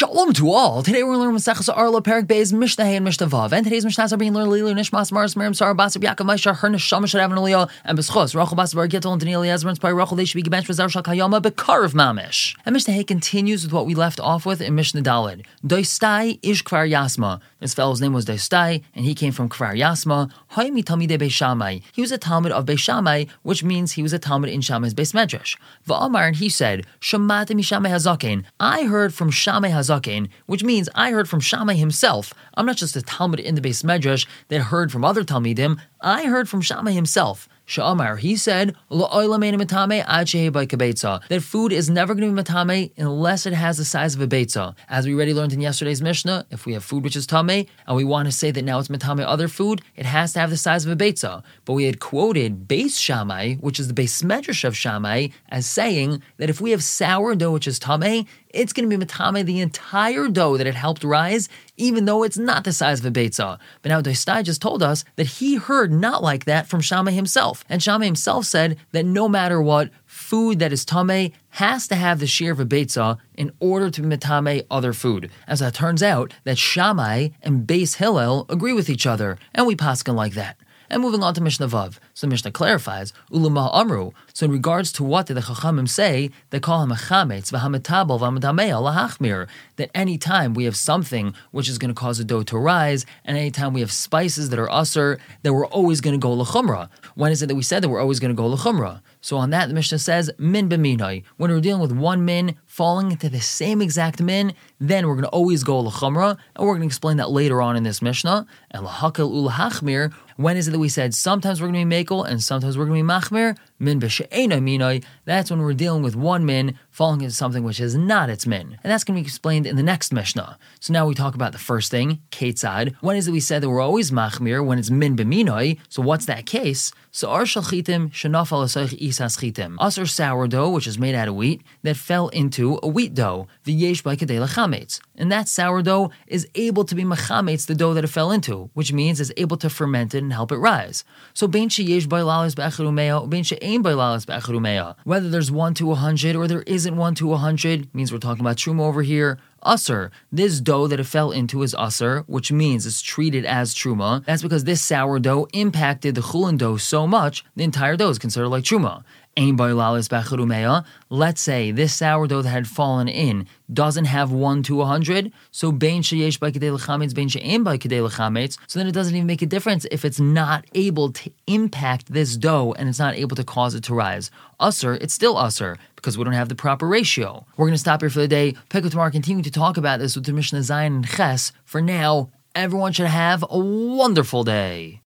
Shalom to all. Today we're learning Maseches Orlah Perik Beis Mishnah Hey and Mishnah Vav. And today's Mishnahs are being learned Lilu Nishmas Mars Miriam Sarah Basar Yaakov Maisha Her Neshama Shadav Naliyah and Beschos Rachel Basar Bar Gittel and Daniel Yazmer Inspire Rachel They should be Gebench Vazar Shal Kayama Bekarv Mamish. And Mishnah Hey continues with what we left off with in Mishnah Dalid. Doistai Ish Kvar Yasma. This fellow's name was Doistai and he came from Kvar Yasma. Haimi Talmide Beishamai. He was a Talmud of Beishamai, which means he was a Talmud in Shammai's Beis Medrash. Va'amar and he said, Shamate Mishamai Hazaken. I heard from Shammai Which means I heard from Shammai himself. I'm not just a Talmud in the base Medrash that heard from other Talmidim. I heard from Shammai himself. Sha'amar, he said, that food is never going to be matame unless it has the size of a beitza. As we already learned in yesterday's Mishnah, if we have food which is tame and we want to say that now it's matame other food, it has to have the size of a beitza. But we had quoted base Shammai, which is the base medrash of Shammai, as saying that if we have sourdough which is tame, it's going to be matame the entire dough that it helped rise, even though it's not the size of a beitza. But now Doistai just told us that he heard not like that from Shammai himself. And Shammai himself said that no matter what, food that is tame has to have the shiur of a beitza in order to be matame other food. As it turns out, that Shammai and Beis Hillel agree with each other, and we paskin like that. And moving on to Mishnah Vav. So Mishnah clarifies, Ulama Amru. So in regards to what did the Chachamim say, they call him a chametz, v'hamatabel, v'hamadamea, lahachmir. That any time we have something which is going to cause a dough to rise, and any time we have spices that are usser, that we're always going to go lechumra. When is it that we said that we're always going to go lechumra? So on that, the Mishnah says, min b'minai. When we're dealing with one min falling into the same exact min, then we're going to always go lechumra, and we're going to explain that later on in this Mishnah. And lahakal ulahachmir, when is it that we said sometimes we're going to be makel and sometimes we're going to be machmir? Min b'she'ena minai. That's when we're dealing with one min falling into something which is not its min. And that's going to be explained in the next Mishnah. So now we talk about the first thing, ketzad. When is it we said that we're always machmir when it's min b'minai? So what's that case? So ar shalchitim shenaf al isas chitim. Asr sourdough, which is made out of wheat, that fell into a wheat dough. The yesh by chametz. And that sourdough is able to be machametz, the dough that it fell into, which means it's able to ferment it and help it rise. So bein sheyesh bailalis be'acharumea, bein she'ein bailalis be'acharumea. Whether there's one to a hundred or there isn't one to a hundred, means we're talking about truma over here. Usser. This dough that it fell into is usser, which means it's treated as truma. That's because this sourdough impacted the chulin dough so much, the entire dough is considered like truma. Let's say this sourdough that had fallen in doesn't have one to a hundred, so bein sheyesh by kedei lechametz, bein she'en by lechametz. So then it doesn't even make a difference if it's not able to impact this dough and it's not able to cause it to rise. Usser, it's still usser because we don't have the proper ratio. We're going to stop here for the day. Pick up tomorrow, continue to talk about this with the Mishnah Zayin and Ches. For now, everyone should have a wonderful day.